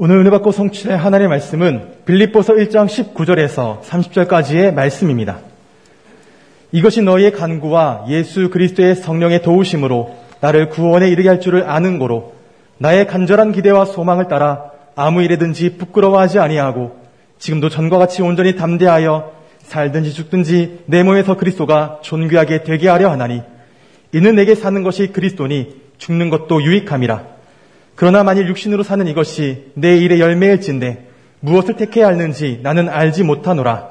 오늘 은혜 받고 성취할 하나님의 말씀은 빌립보서 1장 19절에서 30절까지의 말씀입니다. 이것이 너희의 간구와 예수 그리스도의 성령의 도우심으로 나를 구원에 이르게 할 줄을 아는 거로 나의 간절한 기대와 소망을 따라 아무 일에든지 부끄러워하지 아니하고 지금도 전과 같이 온전히 담대하여 살든지 죽든지 내 몸에서 그리스도가 존귀하게 되게 하려 하나니 이는 내게 사는 것이 그리스도니 죽는 것도 유익함이라. 그러나 만일 육신으로 사는 이것이 내 일의 열매일진데 무엇을 택해야 하는지 나는 알지 못하노라.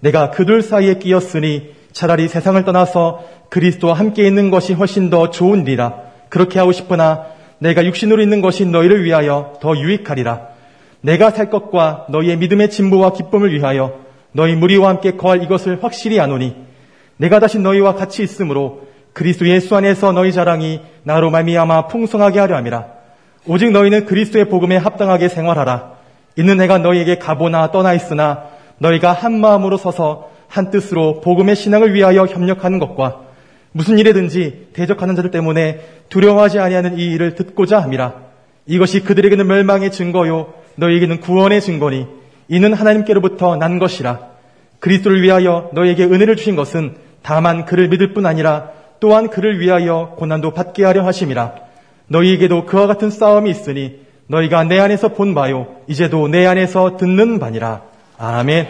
내가 그들 사이에 끼었으니 차라리 세상을 떠나서 그리스도와 함께 있는 것이 훨씬 더 좋은 일이라. 그렇게 하고 싶으나 내가 육신으로 있는 것이 너희를 위하여 더 유익하리라. 내가 살 것과 너희의 믿음의 진보와 기쁨을 위하여 너희 무리와 함께 거할 이것을 확실히 아노니 내가 다시 너희와 같이 있으므로 그리스도 예수 안에서 너희 자랑이 나로 말미암아 풍성하게 하려 함이라. 오직 너희는 그리스도의 복음에 합당하게 생활하라. 이는 내가 너희에게 가보나 떠나 있으나 너희가 한 마음으로 서서 한 뜻으로 복음의 신앙을 위하여 협력하는 것과 무슨 일에든지 대적하는 자들 때문에 두려워하지 아니하는 이 일을 듣고자 함이라. 이것이 그들에게는 멸망의 증거요 너희에게는 구원의 증거니 이는 하나님께로부터 난 것이라. 그리스도를 위하여 너희에게 은혜를 주신 것은 다만 그를 믿을 뿐 아니라 또한 그를 위하여 고난도 받게 하려 하심이라. 너희에게도 그와 같은 싸움이 있으니 너희가 내 안에서 본 바요 이제도 내 안에서 듣는 바니라. 아멘.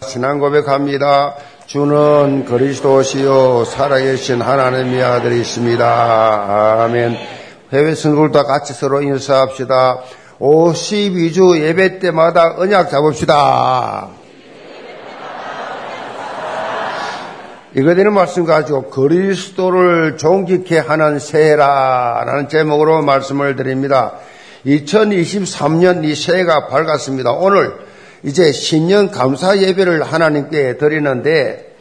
신앙 고백합니다. 주는 그리스도시요 살아계신 하나님의 아들이십니다. 아멘. 해외 선물도 같이 서로 인사합시다. 52주 예배 때마다 언약 잡읍시다. 이거 되는 말씀 가지고 그리스도를 존귀케 하는 새해라라는 제목으로 말씀을 드립니다. 2023년 이 새해가 밝았습니다. 오늘 이제 신년 감사 예배를 하나님께 드리는데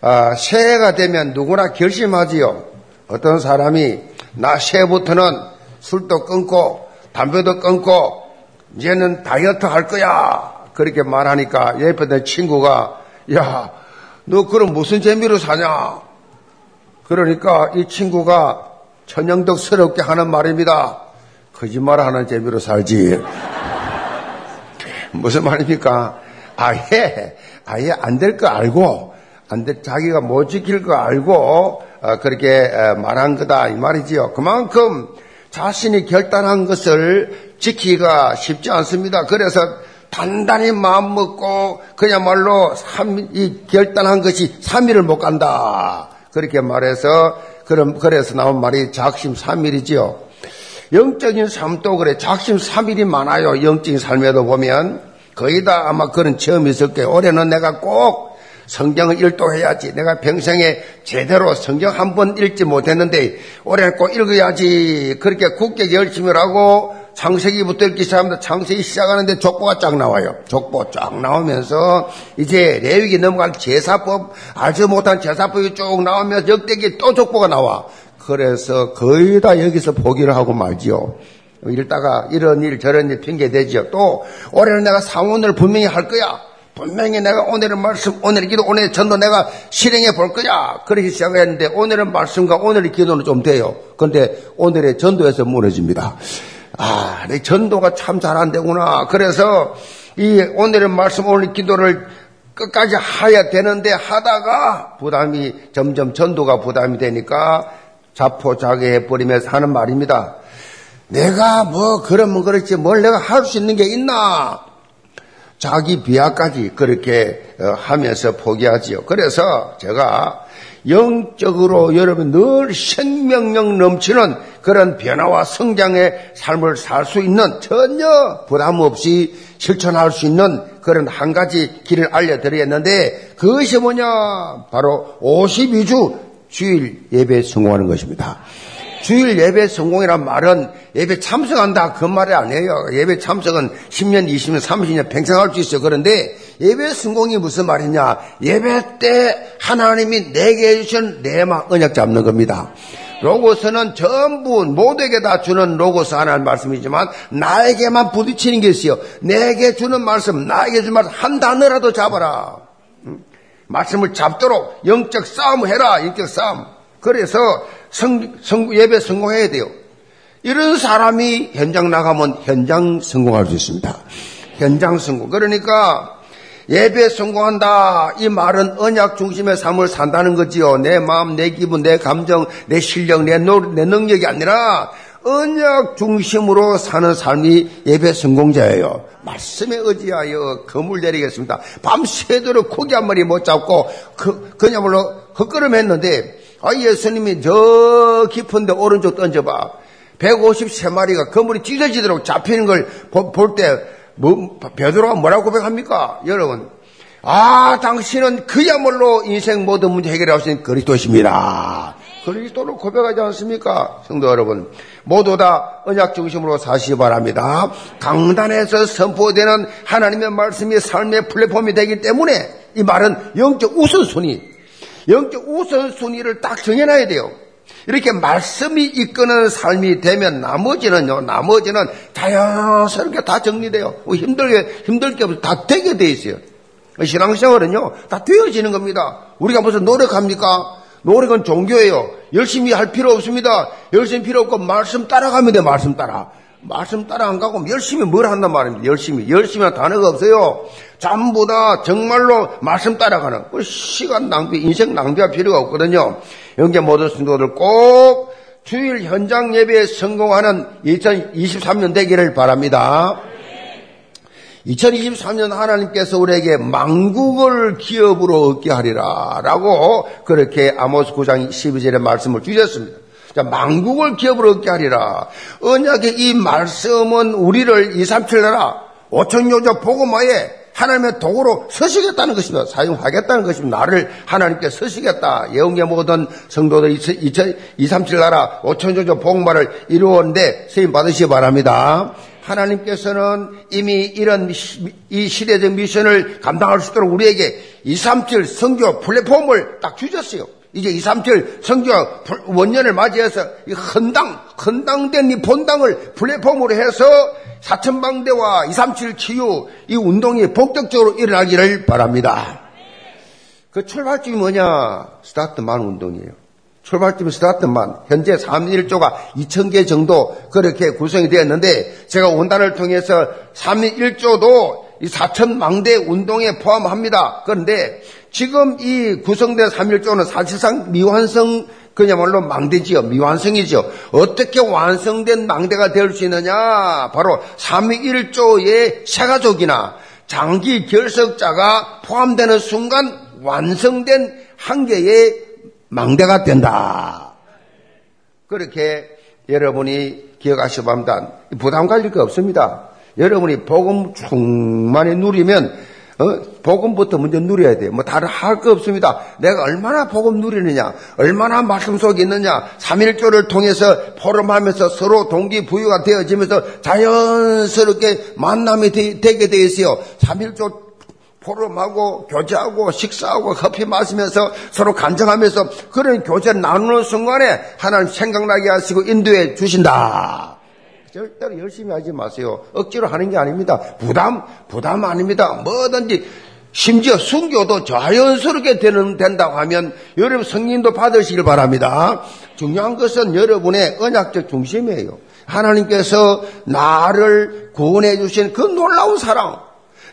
아, 새해가 되면 누구나 결심하지요. 어떤 사람이 나 새해부터는 술도 끊고 담배도 끊고 이제는 다이어트 할 거야. 그렇게 말하니까 옆에 내 친구가 야, 너 그럼 무슨 재미로 사냐? 그러니까 이 친구가 천연덕스럽게 하는 말입니다. 거짓말 하는 재미로 살지. 무슨 말입니까? 아예, 아예 안 될 거 알고, 안 돼, 자기가 못 지킬 거 알고, 어, 그렇게 말한 거다, 이 말이지요. 그만큼 자신이 결단한 것을 지키기가 쉽지 않습니다. 그래서 단단히 마음 먹고 그야말로 3, 이 결단한 것이 3일을 못 간다. 그렇게 말해서 그럼 그래서 나온 말이 작심 3일이지요. 영적인 삶도 그래 작심 3일이 많아요. 영적인 삶에도 보면 거의 다 아마 그런 체험이 거예요. 올해는 내가 꼭 성경을 일독해야지. 내가 평생에 제대로 성경 한 번 읽지 못했는데 올해는 꼭 읽어야지. 그렇게 굳게 열심히 하고 창세기부터 읽기 시작합니다. 창세기 시작하는데 족보가 쫙 나와요. 족보 쫙 나오면서 이제 레위기 넘어갈 제사법 알지 못한 제사법이 쭉 나오면서 역대기 또 족보가 나와. 그래서 거의 다 여기서 포기를 하고 말지요. 이러다가 이런 일 저런 일 핑계 대지요. 또 올해는 내가 상원을 분명히 할 거야. 분명히 내가 오늘의 말씀, 오늘의 기도, 오늘의 전도 내가 실행해 볼 거야. 그렇게 시작했는데 오늘의 말씀과 오늘의 기도는 좀 돼요. 그런데 오늘의 전도에서 무너집니다. 아, 내 전도가 참 잘 안 되구나. 그래서 이 오늘의 말씀, 오늘 기도를 끝까지 하야 되는데 하다가 부담이 점점 전도가 부담이 되니까 자포자기해 버리면서 하는 말입니다. 내가 뭐 그러면 그렇지 뭘 내가 할 수 있는 게 있나? 자기 비하까지 그렇게 어, 하면서 포기하지요. 그래서 제가 영적으로 여러분 늘 생명력 넘치는 그런 변화와 성장의 삶을 살 수 있는 전혀 부담 없이 실천할 수 있는 그런 한 가지 길을 알려드리겠는데 그것이 뭐냐? 바로 52주 주일 예배 성공하는 것입니다. 주일 예배 성공이란 말은 예배 참석한다 그 말이 아니에요. 예배 참석은 10년, 20년, 30년 평생할 수 있어요. 그런데 예배 성공이 무슨 말이냐? 예배 때 하나님이 내게 해주신 내마 언약 잡는 겁니다. 로고스는 전부 모두에게 다 주는 로고스 하나는 말씀이지만 나에게만 부딪히는 게 있어요. 내게 주는 말씀, 나에게 주는 말씀 한 단어라도 잡아라. 말씀을 잡도록 영적 싸움을 해라. 영적 싸움. 그래서 성, 성, 예배 성공해야 돼요. 이런 사람이 현장 나가면 현장 성공할 수 있습니다. 현장 성공. 그러니까 예배 성공한다. 이 말은 언약 중심의 삶을 산다는 거지요. 내 마음, 내 기분, 내 감정, 내 실력, 내, 노, 내 능력이 아니라 언약 중심으로 사는 삶이 예배 성공자예요. 말씀에 의지하여 거물 내리겠습니다. 밤새도록 고기 한 마리 못 잡고 그, 그냐말로 헛걸음 했는데 아 예수님이 저 깊은데 오른쪽 던져봐. 153마리가 거물이 찢어지도록 잡히는 걸 볼 때 뭐, 베드로가 뭐라고 고백합니까? 여러분 아 당신은 그야말로 인생 모든 문제 해결해 오신 그리스도십니다. 그리스도를 고백하지 않습니까? 성도 여러분, 모두 다 언약 중심으로 사시기 바랍니다. 강단에서 선포되는 하나님의 말씀이 삶의 플랫폼이 되기 때문에 이 말은 영적 우선순위, 영적 우선순위를 딱 정해놔야 돼요. 이렇게 말씀이 이끄는 삶이 되면 나머지는요, 나머지는 자연스럽게 다 정리돼요. 뭐 힘들게, 힘들 게 없어. 다 되게 돼 있어요. 신앙생활은요, 다 되어지는 겁니다. 우리가 무슨 노력합니까? 노력은 종교예요. 열심히 할 필요 없습니다. 열심히 필요 없고 말씀 따라가면 돼. 말씀 따라. 말씀 따라 안 가고 열심히 뭘 한단 말입니다. 열심히. 열심히 한 단어가 없어요. 전부 다 정말로 말씀 따라가는. 시간 낭비, 인생 낭비할 필요가 없거든요. 영계 모든 성도들 꼭 주일 현장 예배에 성공하는 2023년 되기를 바랍니다. 2023년 하나님께서 우리에게 망국을 기업으로 얻게 하리라 라고 그렇게 아모스 9장 12절의 말씀을 주셨습니다. 자, 망국을 기업으로 얻게 하리라. 언약의 이 말씀은 우리를 2, 3, 7 나라 5천 요조 복음화에 하나님의 도구로 서시겠다는 것입니다. 사용하겠다는 것입니다. 나를 하나님께 서시겠다. 예언계 모든 성도들 2, 3, 7 나라 5천 요조 복음화를 이루었는데 세임 받으시기 바랍니다. 하나님께서는 이미 이런 이 시대적 미션을 감당할 수 있도록 우리에게 237 성교 플랫폼을 딱 주셨어요. 이제 237 성교 원년을 맞이해서 이 헌당, 헌당된 이 본당을 플랫폼으로 해서 사천방대와 237 치유 이 운동이 본격적으로 일어나기를 바랍니다. 그 출발점이 뭐냐? 스타트만 운동이에요. 출발점 스타트만 현재 3.1조가 2,000개 정도 그렇게 구성이 되었는데 제가 원단을 통해서 3.1조도 이 4천 망대 운동에 포함합니다. 그런데 지금 이 구성된 3.1조는 사실상 미완성 그야말로 망대지요. 미완성이죠. 어떻게 완성된 망대가 될 수 있느냐? 바로 3.1조의 세가족이나 장기 결석자가 포함되는 순간 완성된 한 개의 망대가 된다. 그렇게 여러분이 기억하시기 바랍니다. 부담 가질 거 없습니다. 여러분이 복음 충만히 누리면 어? 복음부터 먼저 누려야 돼요. 뭐 다른 할 거 없습니다. 내가 얼마나 복음 누리느냐, 얼마나 말씀 속에 있느냐, 3일조를 통해서 포럼하면서 서로 동기부여가 되어지면서 자연스럽게 만남이 되, 게 되어 있어요. 3일조 포럼하고 교제하고 식사하고 커피 마시면서 서로 간증하면서 그런 교제를 나누는 순간에 하나님 생각나게 하시고 인도해 주신다. 절대로 열심히 하지 마세요. 억지로 하는 게 아닙니다. 부담, 부담 아닙니다. 뭐든지 심지어 순교도 자연스럽게 되는, 된다고 하면 여러분 성인도 받으시길 바랍니다. 중요한 것은 여러분의 언약적 중심이에요. 하나님께서 나를 구원해 주신 그 놀라운 사랑,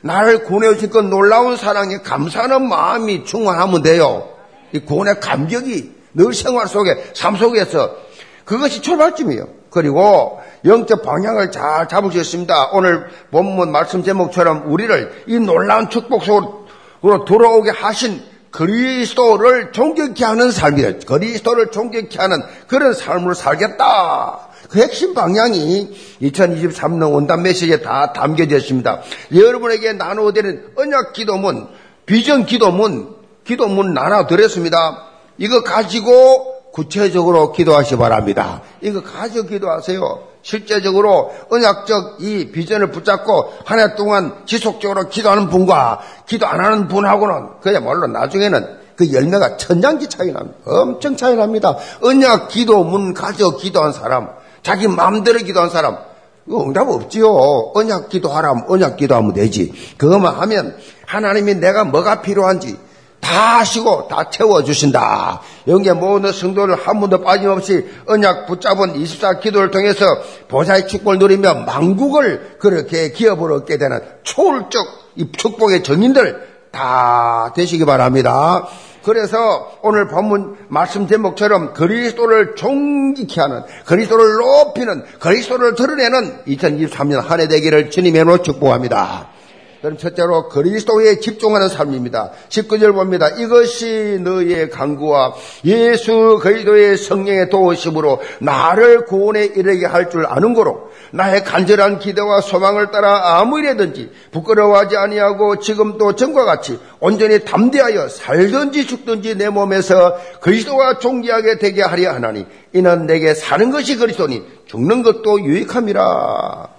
나를 구원해 주신 그 놀라운 사랑에 감사하는 마음이 충만하면 돼요. 이 구원의 감격이 늘 생활 속에, 삶 속에서 그것이 출발점이에요. 그리고 영적 방향을 잘 있습니다. 오늘 본문 말씀 제목처럼 우리를 이 놀라운 축복 속으로 돌아오게 하신 그리스도를 존경케 하는 삶이에요. 그리스도를 존경케 하는 그런 삶을 살겠다. 그 핵심 방향이 2023년 원단 메시지에 다 담겨져 있습니다. 여러분에게 나누어드리는 언약 기도문, 비전 기도문, 기도문 나눠드렸습니다. 이거 가지고 구체적으로 기도하시 기 바랍니다. 이거 가지고 기도하세요. 실제적으로 언약적 이 비전을 붙잡고 한 해 동안 지속적으로 기도하는 분과 기도 안 하는 분하고는 그야말로 나중에는 그 열매가 천장기 차이 납니다. 엄청 차이 납니다. 언약 기도 문 가져 기도한 사람, 자기 마음대로 기도한 사람, 이거 응답 없지요. 언약 기도하라면 언약 기도하면 되지. 그것만 하면 하나님이 내가 뭐가 필요한지 다다 하시고 다 채워주신다. 여기에 모든 성도를 한 번도 빠짐없이 언약 붙잡은 24 기도를 통해서 보좌의 축복을 누리며 망국을 그렇게 기업으로 얻게 되는 초월적 이 축복의 정인들 다 되시기 바랍니다. 그래서 오늘 본문 말씀 제목처럼 그리스도를 존귀케 하는 그리스도를 높이는 그리스도를 드러내는 2023년 한 해 되기를 주님의 축복합니다. 그럼 첫째로 그리스도에 집중하는 삶입니다. 19절 봅니다. 이것이 너의 강구와 예수 그리스도의 성령의 도우심으로 나를 구원에 이르게 할 줄 아는 거로 나의 간절한 기대와 소망을 따라 아무 일에든지 부끄러워하지 아니하고 지금도 전과 같이 온전히 담대하여 살든지 죽든지 내 몸에서 그리스도와 존귀하게 되게 하려 하나니 이는 내게 사는 것이 그리스도니 죽는 것도 유익함이라.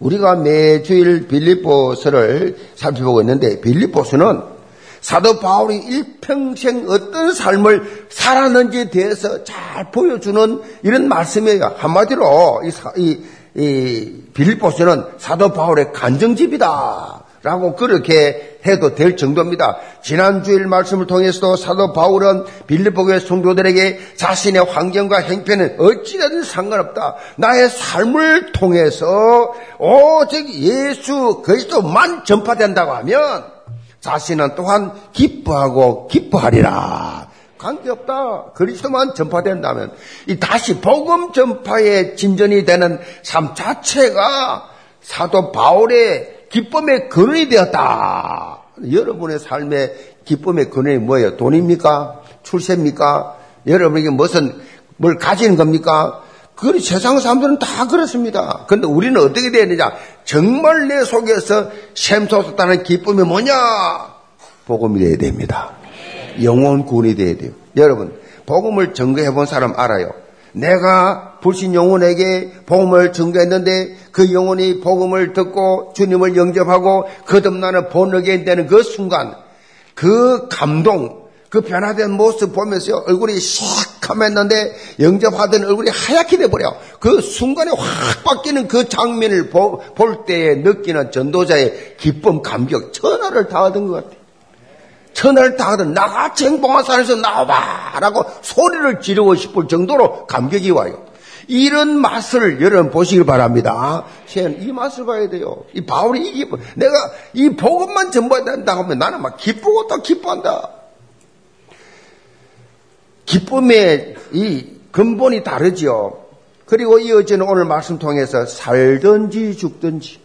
우리가 매주일 빌립보서를 살펴보고 있는데 빌립보서는 사도 바울이 일평생 어떤 삶을 살았는지에 대해서 잘 보여주는 이런 말씀이에요. 한마디로 이, 이, 이 빌립보서는 사도 바울의 간정집이다. 라고 그렇게 해도 될 정도입니다. 지난 주일 말씀을 통해서도 사도 바울은 빌립보교의 성도들에게 자신의 환경과 행편은 어찌되든 상관없다. 나의 삶을 통해서 오직 예수 그리스도만 전파된다고 하면 자신은 또한 기뻐하고 기뻐하리라. 관계없다. 그리스도만 전파된다면 이 다시 복음 전파의 진전이 되는 삶 자체가 사도 바울의 기쁨의 근원이 되었다. 여러분의 삶의 기쁨의 근원이 뭐예요? 돈입니까? 출세입니까? 여러분에게 무슨 뭘 가지는 겁니까? 그 세상 사람들은 다 그렇습니다. 그런데 우리는 어떻게 되야 되느냐? 정말 내 속에서 샘솟았다는 기쁨이 뭐냐? 복음이 되어야 됩니다. 구원이 되어야 돼요. 여러분, 복음을 증거해 본 사람 알아요. 내가 불신 영혼에게 복음을 증거했는데 그 영혼이 복음을 듣고 주님을 영접하고 거듭나는 본어게 되는 그 순간 그 감동 그 변화된 모습 보면서 얼굴이 시커맸는데 영접하던 얼굴이 하얗게 돼버려. 그 순간에 확 바뀌는 그 장면을 보, 볼 때에 느끼는 전도자의 기쁨, 감격, 천하를 다하던 것 같아. 천하를 다하던 나같이 행복한 산에서 나와봐! 라고 소리를 지르고 싶을 정도로 감격이 와요. 이런 맛을 여러분 보시길 바랍니다. 이 맛을 봐야 돼요. 이 바울이 이 기쁨, 내가 이 복음만 전부해야 된다 하면 나는 막 기쁘고 또 기뻐한다. 기쁨의 이 근본이 다르지요. 그리고 이어지는 오늘 말씀 통해서 살든지 죽든지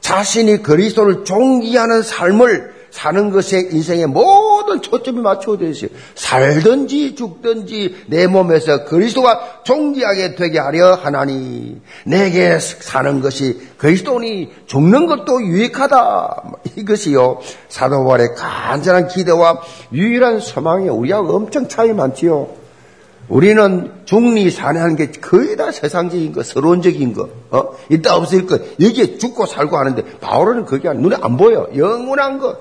자신이 그리스도를 종기하는 삶을 사는 것에 인생의 모든 초점이 맞춰져 있어요. 살든지 죽든지 내 몸에서 그리스도가 존귀하게 되게 하려 하나니 내게 사는 것이 그리스도니 죽는 것도 유익하다. 이것이요 사도 바울의 간절한 기대와 유일한 소망이 우리하고 엄청 차이 많지요. 우리는 중리 사내하는 게 거의 다 세상적인 거, 서론적인 거, 어? 이따 없을 것, 여기에 죽고 살고 하는데, 바울은 그게 눈에 안 보여. 영원한 거,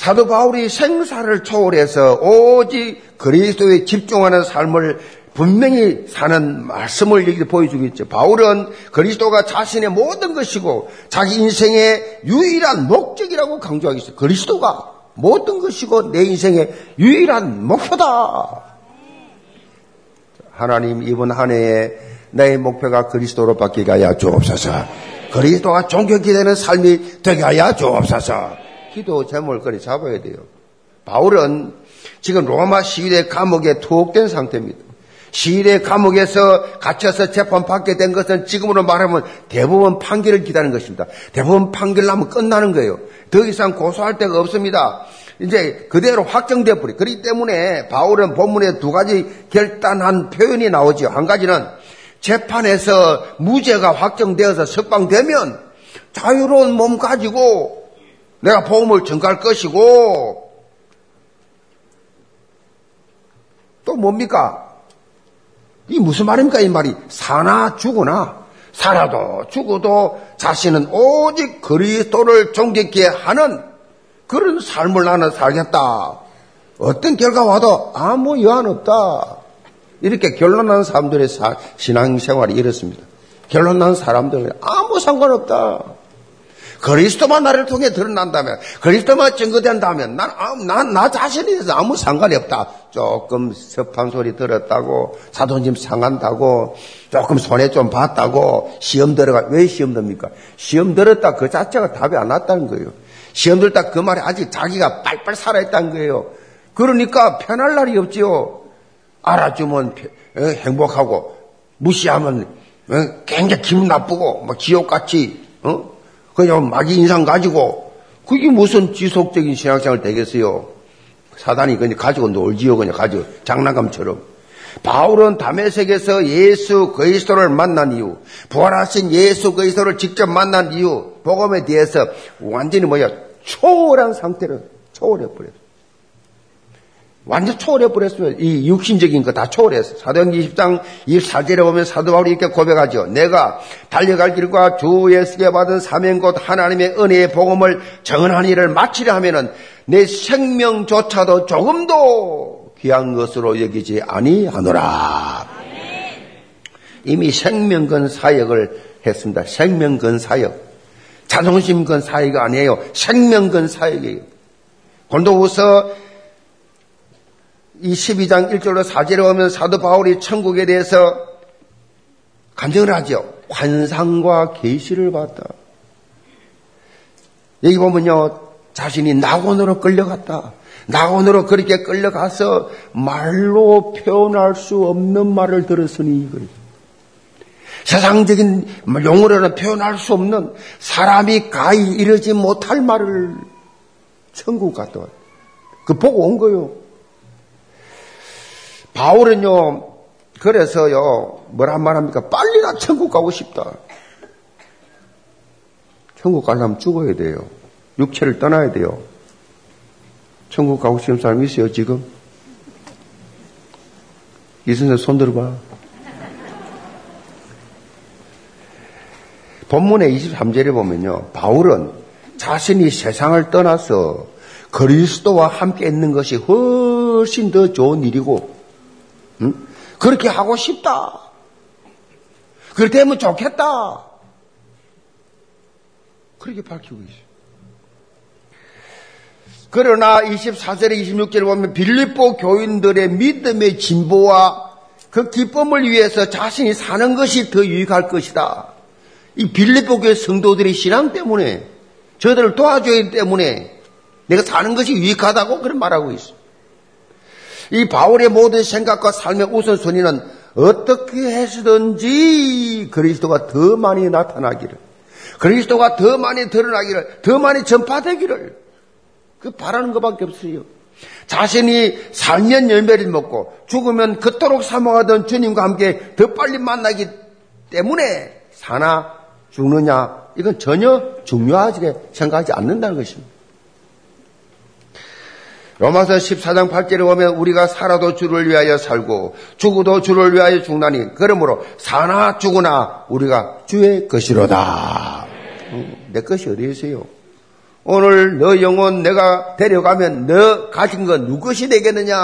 사도 바울이 생사를 초월해서 오직 그리스도에 집중하는 삶을 분명히 사는 말씀을 여기 보여주겠죠. 바울은 그리스도가 자신의 모든 것이고 자기 인생의 유일한 목적이라고 강조하겠어요. 그리스도가 모든 것이고 내 인생의 유일한 목표다. 하나님 이번 한 해에 내 목표가 그리스도로 바뀌게 하여 주옵소서. 그리스도가 존경기 되는 삶이 되게 하여 주옵소서. 기도 그리 잡아야 돼요. 바울은 지금 로마 시위대 감옥에 투옥된 상태입니다. 시위대 감옥에서 갇혀서 재판받게 된 것은 지금으로 말하면 대부분 판결을 기다리는 것입니다. 대부분 판결 나면 끝나는 거예요. 더 이상 고소할 데가 없습니다. 이제 그대로 확정돼 버리. 그렇기 때문에 바울은 본문에 두 가지 결단한 표현이 나오죠. 한 가지는 재판에서 무죄가 확정되어서 석방되면 자유로운 몸 가지고 내가 복음을 전가할 것이고 또 뭡니까? 이 무슨 말입니까? 이 말이 사나 죽으나 살아도 죽어도 자신은 오직 그리스도를 존경케 하는 그런 삶을 나는 살겠다. 어떤 결과 와도 아무 여한 없다. 이렇게 결론난 사람들의 신앙생활이 이렇습니다. 결론난 사람들은 아무 상관없다. 그리스도만 나를 통해 드러난다면, 그리스도만 증거된다면, 난, 난, 나 자신에 대해서 아무 상관이 없다. 조금 섭한 소리 들었다고, 자존심 상한다고, 조금 손해 좀 봤다고, 시험 들어가, 왜 시험 듭니까? 시험 들었다 그 자체가 답이 안 났다는 거예요. 시험 들었다 그 말이 아직 자기가 빨빨 살아있다는 거예요. 그러니까 편할 날이 없지요. 알아주면 어, 행복하고, 무시하면 어, 굉장히 기분 나쁘고, 뭐 지옥같이, 어? 그냥 마귀 인상 가지고, 그게 무슨 지속적인 신앙생활 되겠어요? 사단이 그냥 가지고 놀지요, 그냥 가지고 장난감처럼. 바울은 담에색에서 예수 그리스도를 만난 이유, 부활하신 예수 그리스도를 직접 만난 이유, 복음에 대해서 완전히 뭐야 초월한 상태로 초월해 버렸어. 완전 초월해 버렸어요. 이 육신적인 거 다 초월했어. 사도행 20장 24절에 보면 사도 바울이 이렇게 고백하죠. 내가 달려갈 길과 주 예수께 받은 사명 곧 하나님의 은혜의 복음을 정언한 일을 마치려 하면은 내 생명조차도 조금도 귀한 것으로 여기지 아니하노라. 이미 생명건 사역을 했습니다. 생명건 사역. 자존심건 사역이 아니에요. 생명건 사역이에요. 골도후서 이 12장 1절로 4절에 오면 사도 바울이 천국에 대해서 간증을 하죠. 환상과 계시를 받다. 여기 보면요. 자신이 낙원으로 끌려갔다. 낙원으로 그렇게 끌려가서 말로 표현할 수 없는 말을 들었으니 이거예요. 세상적인 용어로는 표현할 수 없는 사람이 가히 이르지 못할 말을 천국 갔다 왔다. 그 보고 온 거요. 바울은요, 그래서요, 뭐라 말합니까? 빨리나 천국 가고 싶다. 천국 가려면 죽어야 돼요. 육체를 떠나야 돼요. 천국 가고 싶은 사람 있어요, 지금? 이 선생 손 들어봐. 본문의 23절에 보면요. 바울은 자신이 세상을 떠나서 그리스도와 함께 있는 것이 훨씬 더 좋은 일이고 응? 그렇게 하고 싶다. 그렇게 되면 좋겠다. 그렇게 밝히고 있어요. 그러나 24절에 26절에 보면 빌립보 교인들의 믿음의 진보와 그 기쁨을 위해서 자신이 사는 것이 더 유익할 것이다. 이 빌립보 교회 성도들의 신앙 때문에 저들을 도와줘야 때문에 내가 사는 것이 유익하다고 그런 말하고 있어. 이 바울의 모든 생각과 삶의 우선순위는 어떻게 해서든지 그리스도가 더 많이 나타나기를, 그리스도가 더 많이 드러나기를, 더 많이 전파되기를, 그 바라는 것밖에 없어요. 자신이 살면 열매를 먹고 죽으면 그토록 사모하던 주님과 함께 더 빨리 만나기 때문에 사나 죽느냐 이건 전혀 중요하게 생각하지 않는다는 것입니다. 로마서 14장 8절에 보면 우리가 살아도 주를 위하여 살고 죽어도 주를 위하여 죽나니 그러므로 사나 죽으나 우리가 주의 것이로다. 내 것이 어디 있어요? 오늘 너 영혼 내가 데려가면 너 가진 건 누구것이 되겠느냐?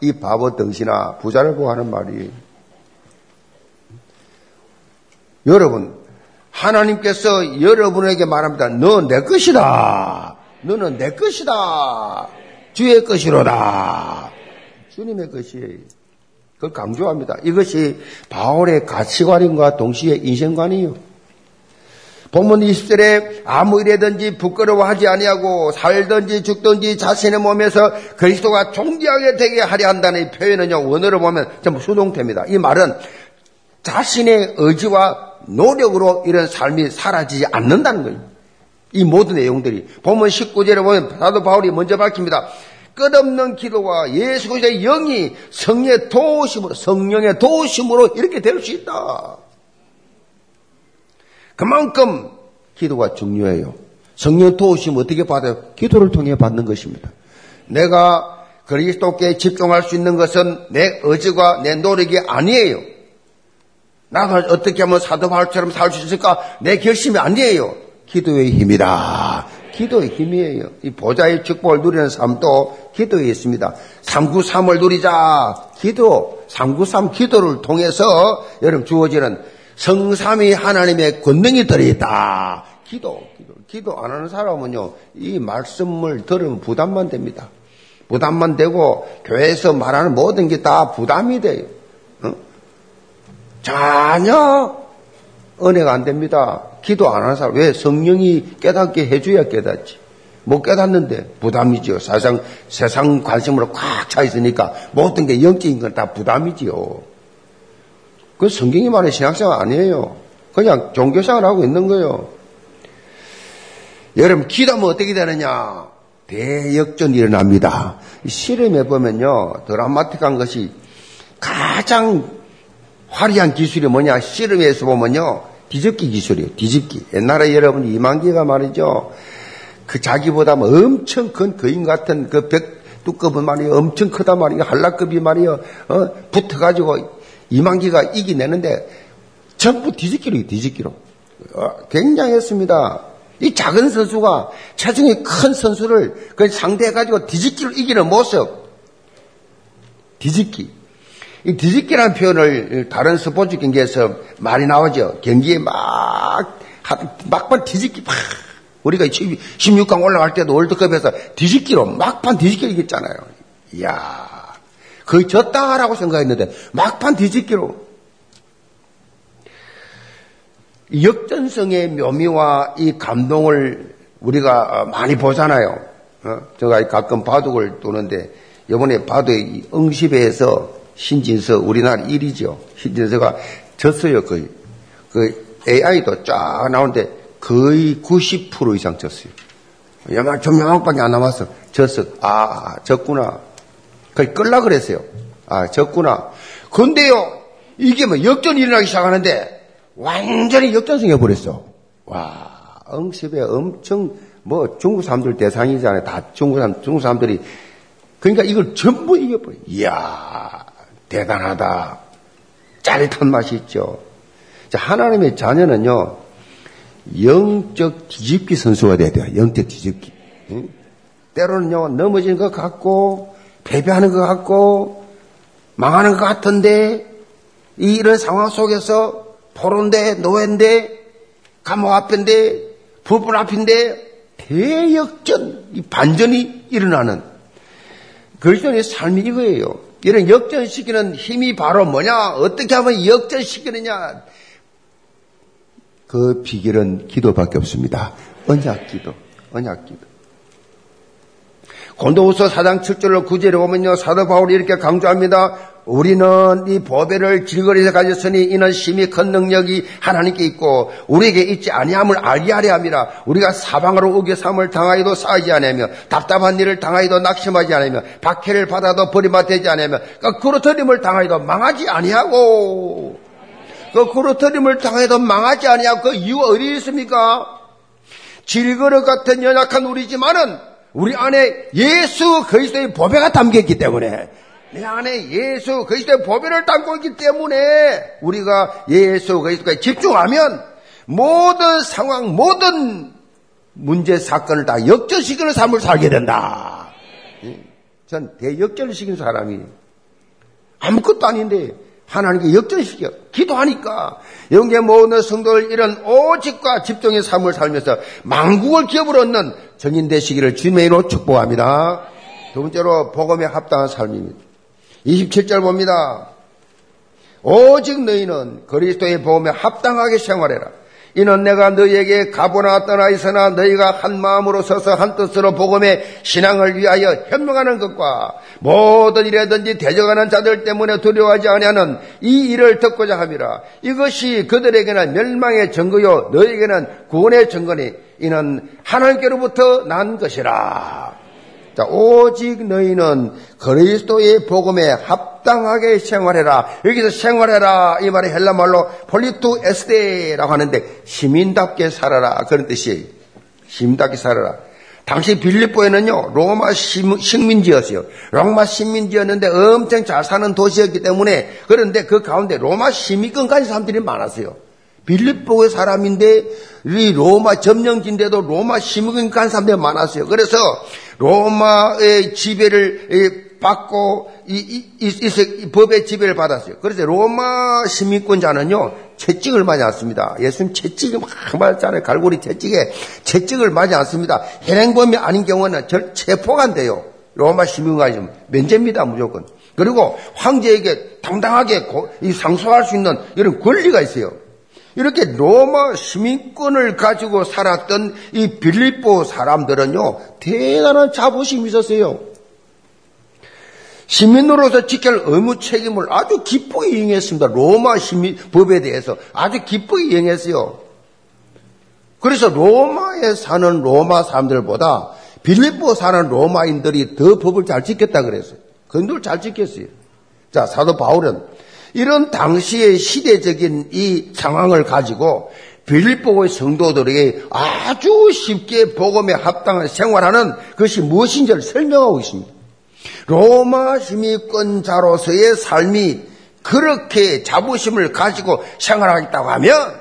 이 바보 덩신아 부자를 보고 하는 말이 여러분 하나님께서 여러분에게 말합니다. 너 내 것이다. 너는 내 것이다. 주의 것이로다. 주님의 것이에요. 그걸 강조합니다. 이것이 바울의 가치관인과 동시에 인생관이에요. 본문 20절에 아무 일에든지 부끄러워하지 아니하고 살든지 죽든지 자신의 몸에서 그리스도가 존귀하게 되게 하려 한다는 표현은요 원어로 보면 전부 수동태입니다. 이 말은 자신의 의지와 노력으로 이런 삶이 사라지지 않는다는 거예요. 이 모든 내용들이 본문 19절에 보면 사도 바울이 먼저 밝힙니다. 끝없는 기도와 예수 그리스도의 영이 성령의 도우심으로 성령의 도우심으로 이렇게 될 수 있다. 그만큼 기도가 중요해요. 성령 도우심 어떻게 받아요? 기도를 통해 받는 것입니다. 내가 그리스도께 집중할 수 있는 것은 내 의지와 내 노력이 아니에요. 나가 어떻게 하면 사도 바울처럼 살 수 있을까? 내 결심이 아니에요. 기도의 힘이다. 기도의 힘이에요. 이 보좌의 축복을 누리는 삶도 기도에 있습니다. 393을 누리자. 기도, 393 기도를 통해서 여러분 주어지는 성삼이 하나님의 권능이 들어있다. 기도, 기도. 기도 안 하는 사람은요, 이 말씀을 들으면 부담만 됩니다. 부담만 되고, 교회에서 말하는 모든 게 다 부담이 돼요. 어? 전혀 은혜가 안 됩니다. 기도 안 하는 사람. 왜? 성령이 깨닫게 해줘야 깨닫지. 못 깨닫는데 부담이지요. 세상, 세상 관심으로 꽉 차 있으니까 모든 게 영적인 건 다 부담이지요. 그 성경이 말하는 신학생활 아니에요. 그냥 종교생활 하고 있는 거예요. 여러분, 기도하면 어떻게 되느냐? 대역전이 일어납니다. 실험해 보면요, 드라마틱한 것이 가장 화려한 기술이 뭐냐? 실험에서 보면요, 뒤집기 기술이에요. 뒤집기. 옛날에 여러분 이만기가 말이죠. 그 자기보다 엄청 큰 거인 같은 그 벽 두꺼운 말이에요. 엄청 크단 말이에요. 한라급이 말이에요. 어? 붙어가지고 이만기가 이기내는데 전부 뒤집기로 뒤집기로. 어, 굉장했습니다. 이 작은 선수가 체중이 큰 선수를 그 상대해가지고 뒤집기로 이기는 모습. 뒤집기. 이 뒤집기라는 표현을 다른 스포츠 경기에서 많이 나오죠. 경기에 막, 막판 뒤집기 막. 우리가 16강 올라갈 때도 월드컵에서 뒤집기로 막판 뒤집기로 이겼잖아요. 이야. 거의 졌다라고 생각했는데 막판 뒤집기로. 역전성의 묘미와 이 감동을 우리가 많이 보잖아요. 어? 제가 가끔 바둑을 도는데 이번에 바둑의 응시배에서 신진서 우리나라 1위죠. 신진서가 졌어요 거의. 그 AI도 쫙 나오는데 거의 90% 이상 졌어요. 야만 좀 명확밖에 안 남았어. 졌어. 아 졌구나. 거의 끌라 그랬어요. 아 졌구나. 근데요 이게 뭐 역전이 일어나기 시작하는데 완전히 역전승해 버렸어. 와, 응습에 엄청 뭐 중국 사람들 대상이잖아요. 다 중국 사람 중국 사람들이 그러니까 이걸 전부 이겨버려. 이야, 대단하다. 짜릿한 맛이 있죠. 자, 하나님의 자녀는요, 영적 뒤집기 선수가 돼야 돼요. 영적 뒤집기. 응? 때로는요, 넘어지는 것 같고, 패배하는 것 같고, 망하는 것 같은데, 이런 상황 속에서 포로인데, 노예인데, 감옥 앞인데, 불불 앞인데, 대역전, 반전이 일어나는 그리스도의 삶이 이거예요. 이런 역전시키는 힘이 바로 뭐냐? 어떻게 하면 역전시키느냐? 그 비결은 기도밖에 없습니다. 언약 기도, 언약 기도. 곤도우서 사장 7절로 9절에 보면요. 사도 바울이 이렇게 강조합니다. 우리는 이 보배를 길거리에서 가졌으니 이는 심히 큰 능력이 하나님께 있고 우리에게 있지 아니함을 알게 하려 함이라 우리가 사방으로 우겨 삼을 당하여도 싸우지 않으며 답답한 일을 당하여도 낙심하지 않으며 박해를 받아도 버림받지 않으며 그 그루터림을 당하여도 망하지 아니하고 그 그루터림을 당하여도 망하지 아니하고 그 이유가 어디 있습니까? 질그릇 같은 연약한 우리지만은 우리 안에 예수 그리스도의 보배가 담겨 있기 때문에 내 안에 예수 그리스도의 보배를 담고 있기 때문에 우리가 예수 그리스도에 집중하면 모든 상황, 모든 문제 사건을 다 역전시키는 삶을 살게 된다. 전 대역전시킨 사람이 아무것도 아닌데 하나님께 역전시켜 기도하니까 영계 모든 성도를 이런 오직과 집중의 삶을 살면서 망국을 기업으로 얻는 전인 되시기를 주님의 이로 축복합니다. 두 번째로 복음에 합당한 삶입니다. 27절 봅니다. 오직 너희는 그리스도의 복음에 합당하게 생활해라. 이는 내가 너희에게 가보나 떠나 있으나 너희가 한 마음으로 서서 한 뜻으로 복음의 신앙을 위하여 현명하는 것과 모든 일에든지 대적하는 자들 때문에 두려워하지 아니하는 이 일을 듣고자 함이라. 이것이 그들에게는 멸망의 증거요 너희에게는 구원의 증거니 이는 하나님께로부터 난 것이라. 자, 오직 너희는 그리스도의 복음에 합당하게 생활해라. 여기서 생활해라. 이 말이 헬라 말로 πολιτεύεσθε라고 하는데 시민답게 살아라. 그런 뜻이에요. 시민답게 살아라. 당시 빌립보에는요, 로마 식민지였어요. 로마 식민지였는데 엄청 잘 사는 도시였기 때문에 그런데 그 가운데 로마 시민권 가진 사람들이 많았어요. 빌립보의 사람인데 이 로마 점령지인데도 로마 시민권 가진 사람들이 많았어요. 그래서 로마의 지배를 받고 이, 이, 이, 이 법의 지배를 받았어요. 그래서 로마 시민권자는요 채찍을 맞지 않습니다. 예수님 채찍이 막 맞잖아요. 갈고리 채찍에 채찍을 맞지 않습니다. 현행범이 아닌 경우는 절 체포가 안 돼요. 로마 시민까지 면제입니다. 무조건. 그리고 황제에게 당당하게 상소할 수 있는 이런 권리가 있어요. 이렇게 로마 시민권을 가지고 살았던 이 빌립보 사람들은요, 대단한 자부심이 있었어요. 시민으로서 지킬 의무 책임을 아주 기쁘게 이행했습니다. 로마 시민 법에 대해서 아주 기쁘게 이행했어요. 그래서 로마에 사는 로마 사람들보다 빌립보 사는 로마인들이 더 법을 잘 지켰다 그랬어요. 그들 잘 지켰어요. 자, 사도 바울은 이런 당시의 시대적인 이 상황을 가지고 빌립보의 성도들에게 아주 쉽게 복음에 합당한 생활하는 것이 무엇인지를 설명하고 있습니다. 로마 시민권자로서의 삶이 그렇게 자부심을 가지고 생활하겠다고 하면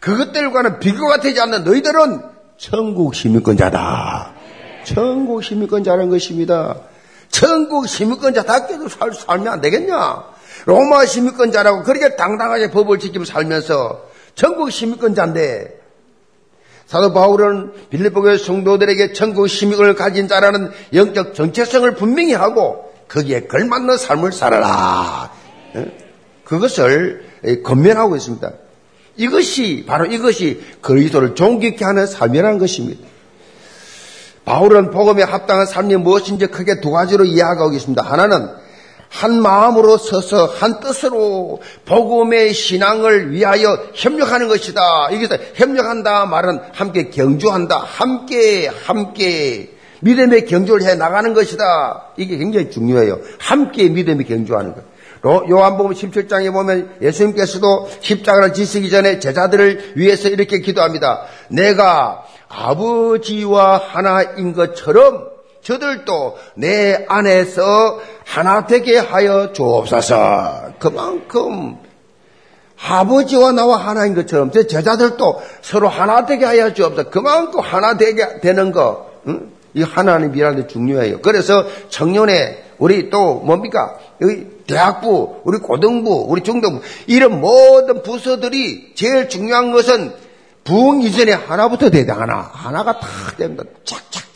그것들과는 비교가 되지 않는 너희들은 천국 시민권자다. 천국 시민권자라는 것입니다. 천국 시민권자답게도 살, 살면 안 되겠냐? 로마 시민권자라고 그렇게 당당하게 법을 지키며 살면서 천국 시민권자인데 사도 바울은 빌립보교회 성도들에게 천국 시민을 가진 자라는 영적 정체성을 분명히 하고 거기에 걸맞는 삶을 살아라. 그것을 건면하고 있습니다. 이것이 바로 이것이 그리스도를 존귀케 하는 삶이라는 것입니다. 바울은 복음에 합당한 삶이 무엇인지 크게 두 가지로 이해하고 있습니다. 하나는 한 마음으로 서서 한 뜻으로 복음의 신앙을 위하여 협력하는 것이다. 여기서 협력한다 말은 함께 경주한다. 함께 함께 믿음의 경주를 해 나가는 것이다. 이게 굉장히 중요해요. 함께 믿음의 경주하는 것. 요한복음 17장에 보면 예수님께서도 십자가를 지시기 전에 제자들을 위해서 이렇게 기도합니다. 내가 아버지와 하나인 것처럼 저들도 내 안에서 하나 되게 하여 주옵소서. 그만큼 아버지와 나와 하나인 것처럼 제 제자들도 서로 하나 되게 하여 주옵소서. 그만큼 하나 되게 되는 거. 응? 이 하나님이라는 게 중요해요. 그래서 청년회 우리 또 뭡니까? 여기 대학부, 우리 고등부, 우리 중등부 이런 모든 부서들이 제일 중요한 것은 부흥 이전에 하나부터 돼야 돼 하나. 하나가 탁 됩니다. 착착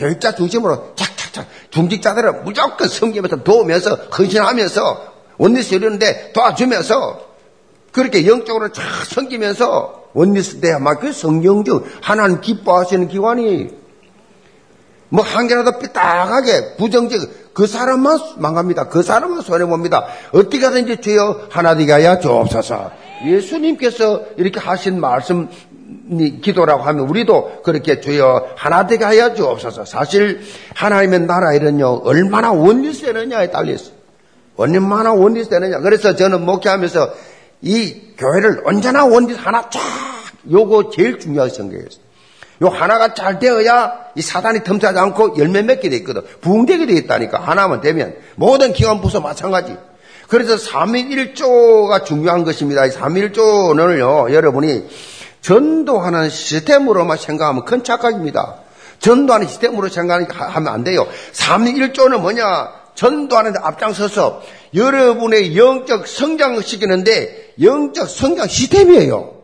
교육자 중심으로 착착착 중직자들은 무조건 성경에서 도우면서 헌신하면서 원리스 이러는데 도와주면서 그렇게 영적으로 쫙 섬기면서 원리스 대야막 그 성경중 하나님 기뻐하시는 기관이 뭐 한 개라도 삐딱하게 부정적 그 사람만 망합니다. 그 사람만 손해 봅니다. 어떻게 하든지 주여 하나 되게 하여 주옵소서. 예수님께서 이렇게 하신 말씀 기도라고 하면 우리도 그렇게 주여 하나 되게 하여 주옵소서. 사실 하나님의 나라 이런요 얼마나 원리세느냐에 달려 있어. 얼마나 원리세느냐. 그래서 저는 목회하면서 이 교회를 언제나 원리 하나 쫙 요거 제일 중요하게 생각했어요. 요 하나가 잘 되어야 이 사단이 틈타지 않고 열매 맺게 돼 있거든. 부흥되게 돼 있다니까. 하나만 되면 모든 기관 부서 마찬가지. 그래서 3일 1조가 중요한 것입니다. 이 3일 1조는요, 여러분이 전도하는 시스템으로만 생각하면 큰 착각입니다. 전도하는 시스템으로 생각하면 안 돼요. 3일 1조는 뭐냐? 전도하는 데 앞장서서 여러분의 영적 성장을 시키는데 영적 성장 시스템이에요.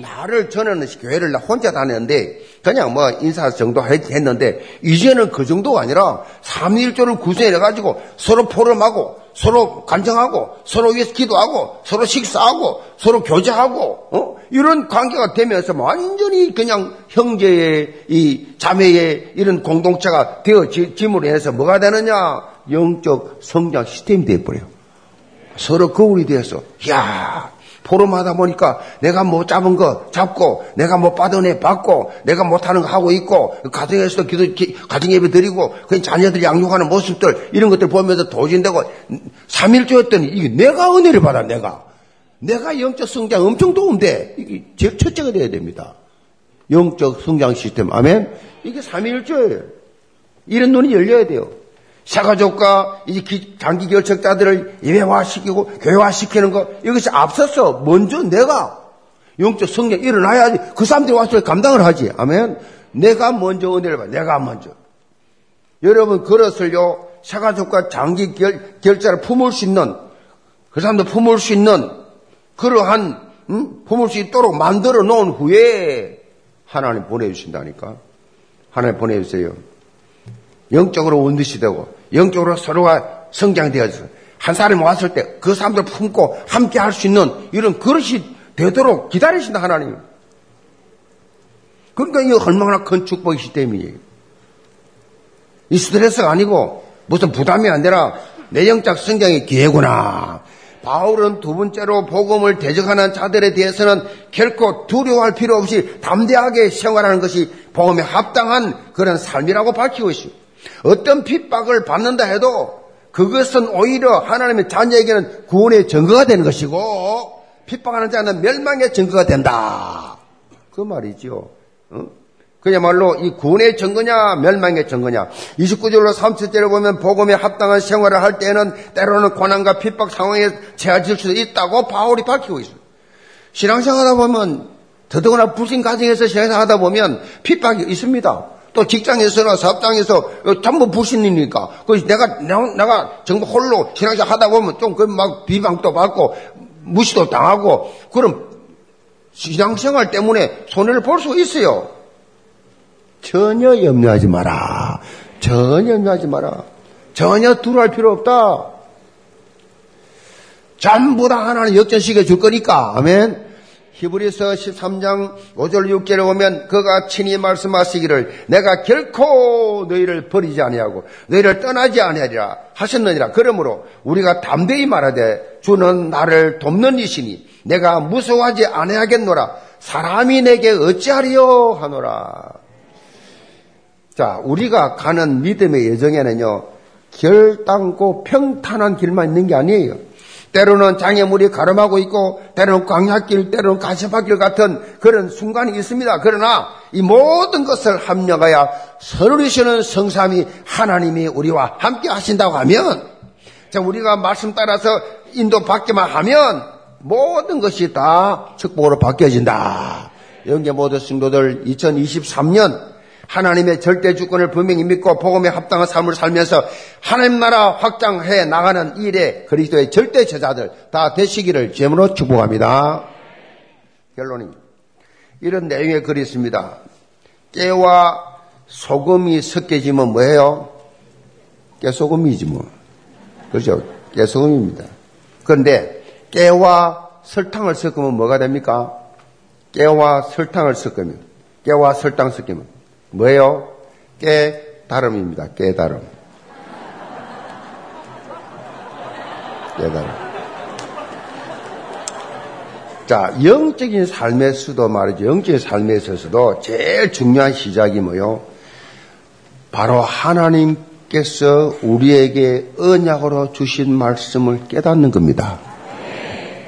나를 저는 교회를 혼자 다녔는데 그냥 뭐 인사 정도 했는데 이제는 그 정도가 아니라 3일조를 구성해가지고 서로 포럼하고 서로 간청하고 서로 위해서 기도하고 서로 식사하고 서로 교제하고 어? 이런 관계가 되면서 완전히 그냥 형제의 이 자매의 이런 공동체가 되어짐으로 해서 뭐가 되느냐 영적 성장 시스템이 되어버려요. 서로 거울이 되어서 야 포럼하다 보니까 내가 뭐 잡은 거 잡고 내가 뭐 받은 애 받고 내가 못하는 거 하고 있고 가정에서도 기도 가정 예배 드리고 그 자녀들 양육하는 모습들 이런 것들 보면서 도진되고 3일조였더니 이게 내가 은혜를 받아 내가 내가 영적 성장 엄청 도움돼 이게 제일 첫째가 돼야 됩니다. 영적 성장 시스템 아멘 이게 3일조예요. 이런 눈이 열려야 돼요. 사가족과 이 장기 결책자들을 예배화시키고 교회화시키는 것 이것이 앞서서 먼저 내가 영적 성령 일어나야지 그 사람들이 와서 감당을 하지 아멘 내가 먼저 은혜를 받아 내가 먼저 여러분 그것을요 사가족과 장기 결, 결자를 품을 수 있는 그 사람도 품을 수 있는 그러한 음? 품을 수 있도록 만들어 놓은 후에 하나님 보내주신다니까. 하나님 보내주세요. 영적으로 원듯이 되고 영적으로 서로가 성장되어서 한 사람이 왔을 때 그 사람들 품고 함께 할 수 있는 이런 그릇이 되도록 기다리신다 하나님. 그러니까 이 얼마나 큰 축복이 시스템이에요. 이 스트레스가 아니고 무슨 부담이 아니라 내 영적 성장의 기회구나. 바울은 두 번째로 복음을 대적하는 자들에 대해서는 결코 두려워할 필요 없이 담대하게 생활하는 것이 복음에 합당한 그런 삶이라고 밝히고 있습니다. 어떤 핍박을 받는다 해도 그것은 오히려 하나님의 자녀에게는 구원의 증거가 되는 것이고 핍박하는 자는 멸망의 증거가 된다. 그 말이죠. 응? 그야말로 이 구원의 증거냐 멸망의 증거냐 29절로 30절을 보면 복음에 합당한 생활을 할 때는 때로는 고난과 핍박 상황에 처해질 수도 있다고 바울이 밝히고 있습니다. 신앙생활 하다 보면 더더구나 불신 가정에서 신앙생활 하다 보면 핍박이 있습니다. 또 직장에서나 사업장에서 전부 불신이니까 그 내가 내가 정말 홀로 신앙생활 하다 보면 좀 그 막 비방도 받고 무시도 당하고 그럼 신앙생활 때문에 손해를 볼 수 있어요. 전혀 염려하지 마라. 전혀 염려하지 마라. 전혀 두려할 필요 없다. 전부 다 하나는 역전시켜 줄 거니까. 아멘. 히브리서 13장 5절 6절에 보면 그가 친히 말씀하시기를 내가 결코 너희를 버리지 아니하고 너희를 떠나지 아니하리라 하셨느니라. 그러므로 우리가 담대히 말하되 주는 나를 돕는 이시니 내가 무서워하지 아니하겠노라. 사람이 내게 어찌하리요 하노라. 자, 우리가 가는 믿음의 여정에는요, 결단고 평탄한 길만 있는 게 아니에요. 때로는 장애물이 가름하고 있고, 때로는 광약길, 때로는 가시밭길 같은 그런 순간이 있습니다. 그러나 이 모든 것을 합력하여 서로리시는 성삼이 하나님이 우리와 함께 하신다고 하면, 자, 우리가 말씀 따라서 인도 받기만 하면 모든 것이 다 축복으로 바뀌어진다. 영계 모든 성도들 2023년 하나님의 절대 주권을 분명히 믿고 복음에 합당한 삶을 살면서 하나님 나라 확장해 나가는 일에 그리스도의 절대 제자들 다 되시기를 제으로 축복합니다. 결론입 이런 내용의 글이 있습니다. 깨와 소금이 섞여지면 뭐예요? 깨소금이지 뭐. 그렇죠? 깨소금입니다. 그런데 깨와 설탕을 섞으면 뭐가 됩니까? 깨와 설탕을 섞으면 깨와 설탕 섞으면 뭐예요? 깨달음입니다. 깨달음. 깨달음. 자, 영적인 삶에서도 말이죠. 영적인 삶에 있어서도 제일 중요한 시작이 뭐요? 바로 하나님께서 우리에게 언약으로 주신 말씀을 깨닫는 겁니다.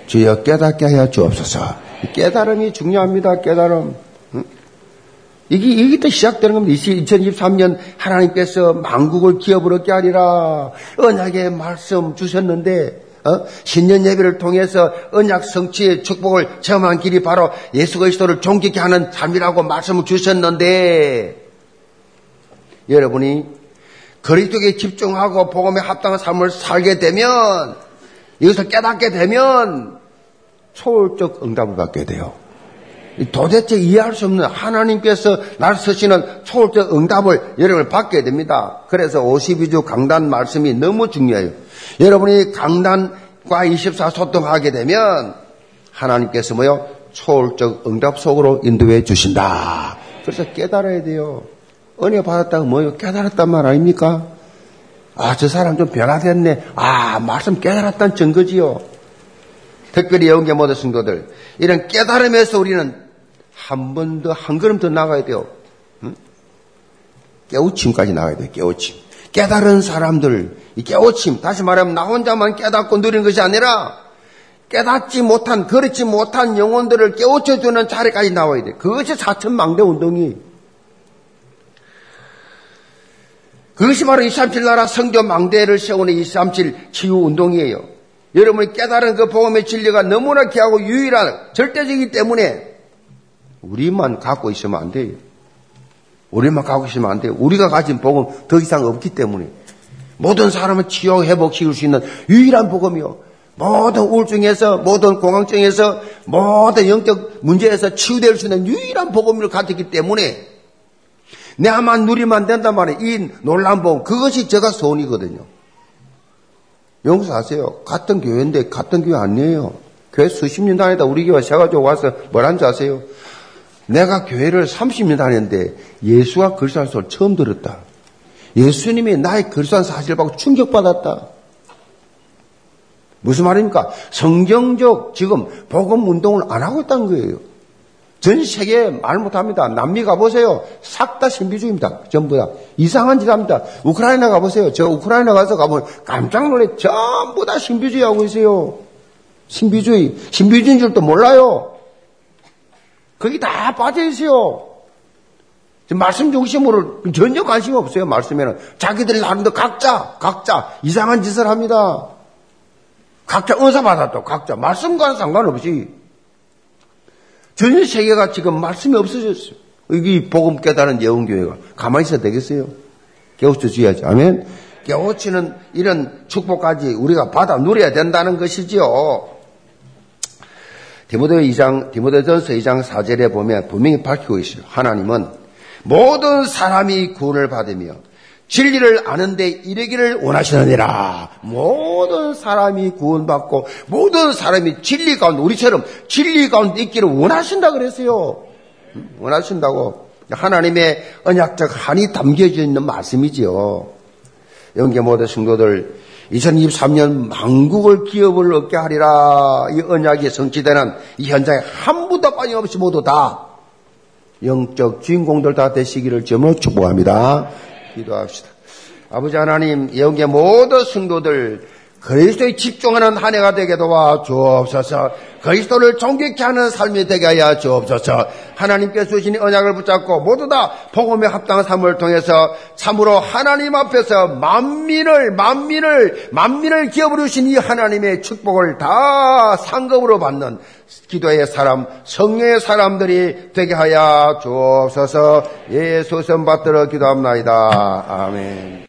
주여 깨닫게 하여 주옵소서. 깨달음이 중요합니다. 깨달음. 이게, 이게 또 시작되는 겁니다. 2023년 하나님께서 만국을 기업으로 얻게 하리라. 언약의 말씀 주셨는데, 어? 신년 예배를 통해서 언약 성취의 축복을 체험한 길이 바로 예수 그리스도를 존귀케 하는 삶이라고 말씀을 주셨는데, 여러분이 그리스도에 집중하고 복음에 합당한 삶을 살게 되면, 이것을 깨닫게 되면, 초월적 응답을 받게 돼요. 도대체 이해할 수 없는 하나님께서 날 쓰시는 초월적 응답을 여러분을 받게 됩니다. 그래서 52주 강단 말씀이 너무 중요해요. 여러분이 강단과 24 소통하게 되면 하나님께서 뭐요? 초월적 응답 속으로 인도해 주신다. 그래서 깨달아야 돼요. 은혜 받았다고 뭐요? 깨달았단 말 아닙니까? 아, 저 사람 좀 변화됐네. 아, 말씀 깨달았다는 증거지요. 특별히 영계 모든 성도들. 이런 깨달음에서 우리는 한 번 더, 한 걸음 더 나가야 돼요. 응? 깨우침까지 나가야 돼요, 깨우침. 깨달은 사람들, 이 깨우침, 다시 말하면 나 혼자만 깨닫고 누리는 것이 아니라 깨닫지 못한, 그렇지 못한 영혼들을 깨우쳐주는 자리까지 나와야 돼. 그것이 사천망대 운동이. 그것이 바로 237 나라 성교 망대를 세우는 237 치유 운동이에요. 여러분이 깨달은 그 복음의 진리가 너무나 귀하고 유일한 절대적이기 때문에 우리만 갖고 있으면 안 돼요. 우리만 갖고 있으면 안 돼요. 우리가 가진 복음 더 이상 없기 때문에 모든 사람을 치유 회복시킬 수 있는 유일한 복음이요. 모든 우울증에서, 모든 공황증에서, 모든 영적 문제에서 치유될 수 있는 유일한 복음을 가졌기 때문에 내가만 누리면 된단 말이에요. 이 놀라운 복음. 그것이 제가 소원이거든요. 용서하세요. 같은 교회인데 같은 교회 아니에요. 교회 수십 년 다니다 우리 교회 세가지고 와서 뭐라는지 아세요? 내가 교회를 30년 다녔는데 예수가 글수한 소리 처음 들었다. 예수님이 나의 글수한 사실을 보고 충격받았다. 무슨 말입니까? 성경적 지금 복음 운동을 안 하고 있다는 거예요. 전 세계에 말 못합니다. 남미 가보세요. 싹 다 신비주의입니다. 전부 다. 이상한 짓 합니다. 우크라이나 가보세요. 저 우크라이나 가서 가보면 깜짝 놀래. 전부 다 신비주의 하고 있어요. 신비주의. 신비주의인 줄도 몰라요. 거기 다 빠져있어요. 말씀 중심으로 전혀 관심 없어요. 말씀에는. 자기들 나름대로 각자, 각자 이상한 짓을 합니다. 각자 은사 받았다. 각자. 말씀과는 상관없이. 전 세계가 지금 말씀이 없어졌어요. 여기 복음 깨달은 예언교회가 가만히 있어야 되겠어요? 깨우쳐 줘야지. 아멘. 깨우치는 이런 축복까지 우리가 받아 누려야 된다는 것이지요. 디모데 2장, 디모데전서 2장 4절에 보면 분명히 밝히고 있어요. 하나님은 모든 사람이 구원을 받으며 진리를 아는데 이르기를 원하시느니라. 모든 사람이 구원받고 모든 사람이 진리 가운데 우리처럼 진리 가운데 있기를 원하신다 그랬어요. 원하신다고 하나님의 언약적 한이 담겨져 있는 말씀이지요. 영계 모든 성도들 2023년 만국을 기업을 얻게 하리라 이 언약이 성취되는 이 현장에 한 분도 빠짐없이 모두 다 영적 주인공들 다 되시기를 점으로 축복합니다. 기도합시다. 아버지 하나님, 영계 모든 성도들 그리스도에 집중하는 한 해가 되게 도와 주옵소서. 그리스도를 존경케 하는 삶이 되게 하여 주옵소서. 하나님께 주신 언약을 붙잡고 모두 다 복음에 합당한 삶을 통해서 참으로 하나님 앞에서 만민을 만민을 만민을 주신 이 하나님의 축복을 다 상급으로 받는 기도의 사람, 성령의 사람들이 되게 하여 주옵소서. 예수 선 받들어 기도합나이다. 아멘.